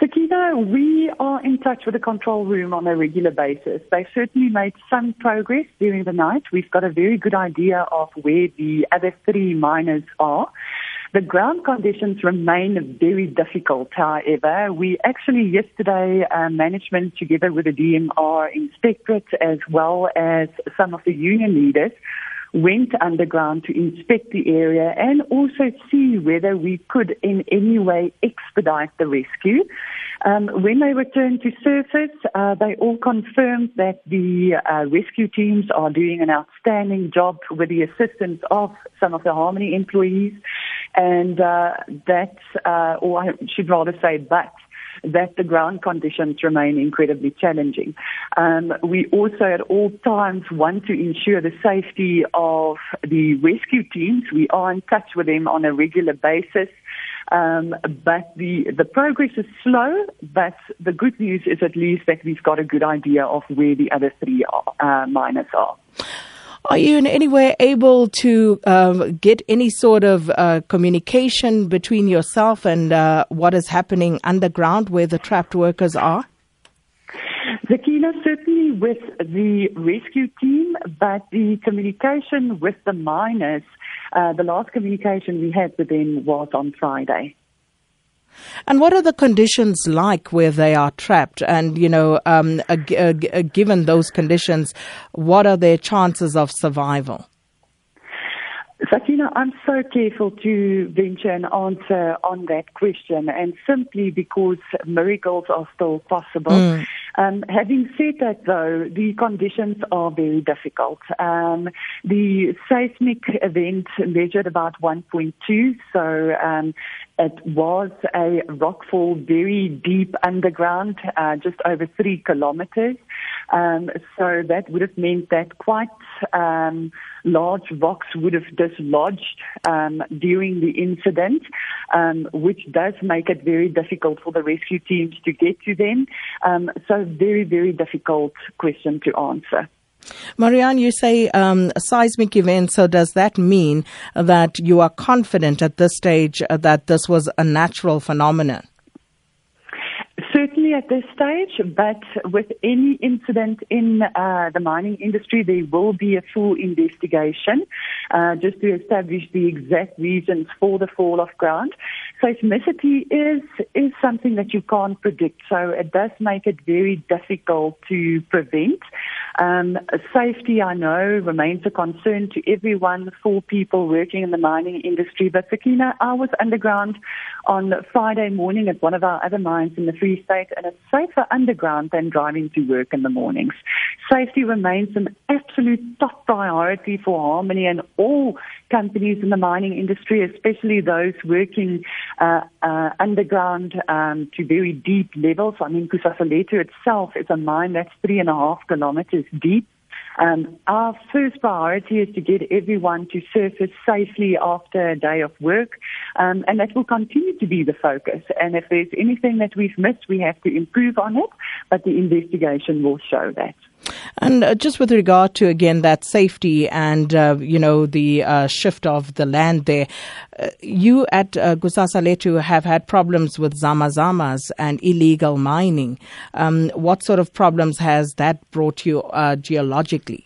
Sakina, we are in touch with the control room on a regular basis. They certainly made some progress during the night. We've got a very good idea of where the other three miners are. The ground conditions remain very difficult, however. We actually yesterday, uh, management together with the DMR inspectorate as well as some of the union leaders went underground to inspect the area and also see whether we could in any way expedite the rescue. Um, when they returned to surface, uh, they all confirmed that the uh, rescue teams are doing an outstanding job with the assistance of some of the Harmony employees, and uh, that, uh, or I should rather say, but that the ground conditions remain incredibly challenging. Um, we also at all times want to ensure the safety of the rescue teams. We are in touch with them on a regular basis. Um, but the, the progress is slow, but the good news is at least that we've got a good idea of where the other three are, uh, miners are. Are you in any way able to uh, get any sort of uh, communication between yourself and uh, what is happening underground where the trapped workers are? The Sakina, certainly with the rescue team, but the communication with the miners, uh, the last communication we had with them was on Friday. And what are the conditions like where they are trapped? And, you know, um, uh, uh, given those conditions, what are their chances of survival? Sakina, I'm so careful to venture an answer on that question, and simply because miracles are still possible. Mm. Um, having said that, though, the conditions are very difficult. Um, the seismic event measured about 1.2, so um, it was a rockfall very deep underground, uh, just over three kilometers. Um, so that would have meant that quite um, large rocks would have dislodged um, during the incident, um, which does make it very difficult for the rescue teams to get to them. Um, so very, very difficult question to answer. Marianne, you say um, seismic event, so does that mean that you are confident at this stage that this was a natural phenomenon? At this stage, but with any incident in uh, the mining industry, there will be a full investigation uh, just to establish the exact reasons for the fall of ground. Seismicity is is something that you can't predict, so it does make it very difficult to prevent. Um, safety, I know, remains a concern to everyone for people working in the mining industry. But Sakina, I was underground on Friday morning at one of our other mines in the Free State, and it's safer underground than driving to work in the mornings. Safety remains an absolute top priority for Harmony and all companies in the mining industry, especially those working uh, uh, underground um, to very deep levels. I mean, Kusasalethu itself is a mine that's three and a half kilometers deep. Um, our first priority is to get everyone to surface safely after a day of work, um, and that will continue to be the focus. And if there's anything that we've missed, we have to improve on it, but the investigation will show that. And uh, just with regard to again that safety and uh, you know the uh, shift of the land there, uh, you at uh, Kusasalethu have had problems with zamazamas and illegal mining. Um, what sort of problems has that brought you uh, geologically?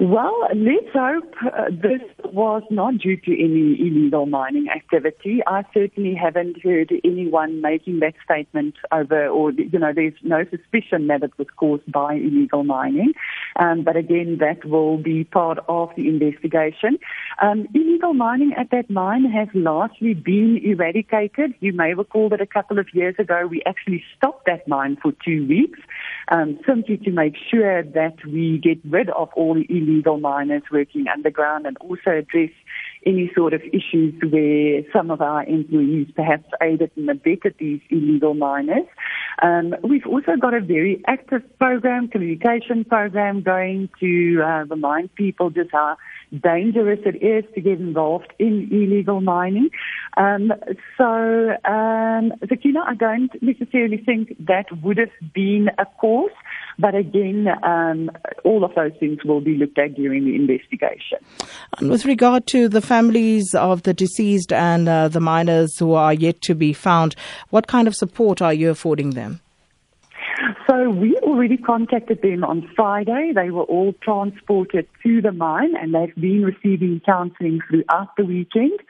Well, let's hope uh, this was not due to any illegal mining activity. I certainly haven't heard anyone making that statement over, or, you know, there's no suspicion that it was caused by illegal mining. Um, but again, that will be part of the investigation. Um, illegal mining at that mine has largely been eradicated. You may recall that a couple of years ago we actually stopped that mine for two weeks, um, simply to make sure that we get rid of all the illegal miners working underground and also address any sort of issues where some of our employees perhaps aided and abetted these illegal miners. Um, we've also got a very active program, communication program going to uh, remind people just how dangerous it is to get involved in illegal mining. Um, so, um, Sakina, I don't necessarily think that would have been a cause. But again, um, all of those things will be looked at during the investigation. And with regard to the families of the deceased and uh, the miners who are yet to be found, what kind of support are you affording them? So we already contacted them on Friday. They were all transported to the mine and they've been receiving counselling throughout the weekend.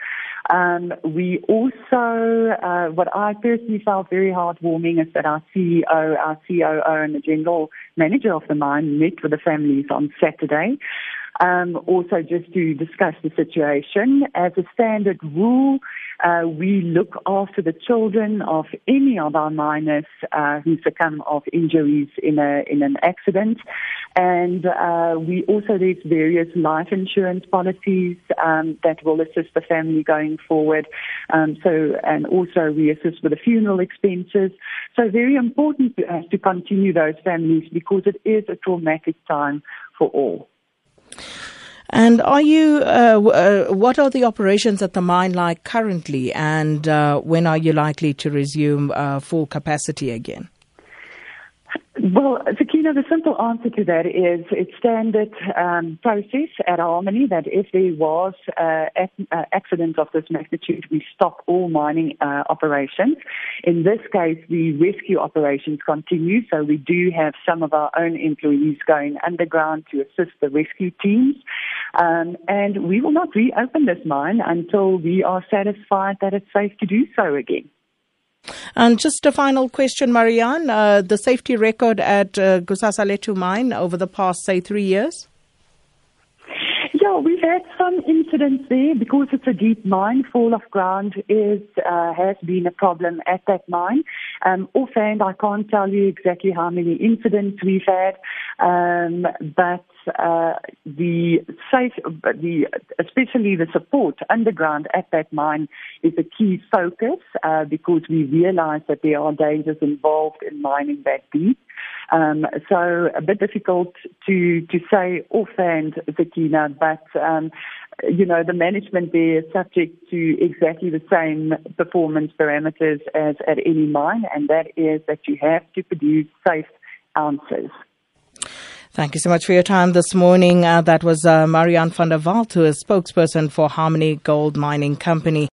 Um, we also, uh, what I personally felt very heartwarming is that our CEO, our COO, and the general manager of the mine met with the families on Saturday. Um, also, just to discuss the situation. As a standard rule, uh, we look after the children of any of our miners uh, who succumb of injuries in a in an accident, and uh, we also there's various life insurance policies um, that will assist the family going forward. Um, so and also we assist with the funeral expenses. So very important to us to continue those families because it is a traumatic time for all. And are you? Uh, uh, what are the operations at the mine like currently, and uh, when are you likely to resume uh, full capacity again? Well, Sakina, the simple answer to that is it's standard um, process at Harmony that if there was uh, accidents of this magnitude, we stop all mining uh, operations. In this case, the rescue operations continue, so we do have some of our own employees going underground to assist the rescue teams. Um, and we will not reopen this mine until we are satisfied that it's safe to do so again. And just a final question, Marianne. Uh, the safety record at uh, Letu mine over the past, say, three years? Yeah, we've had some incidents there because it's a deep mine. Fall of ground is uh, has been a problem at that mine. Um, offhand, I can't tell you exactly how many incidents we've had, um, but uh, the safe, the especially the support underground at that mine is a key focus uh, because we realise that there are dangers involved in mining that deep. Um, so a bit difficult to to say offhand, Sakina, but um, you know the management there is subject to exactly the same performance parameters as at any mine, and that is that you have to produce safe ounces. Thank you so much for your time this morning. Uh, that was uh, Marianne van der Walt, who is spokesperson for Harmony Gold Mining Company.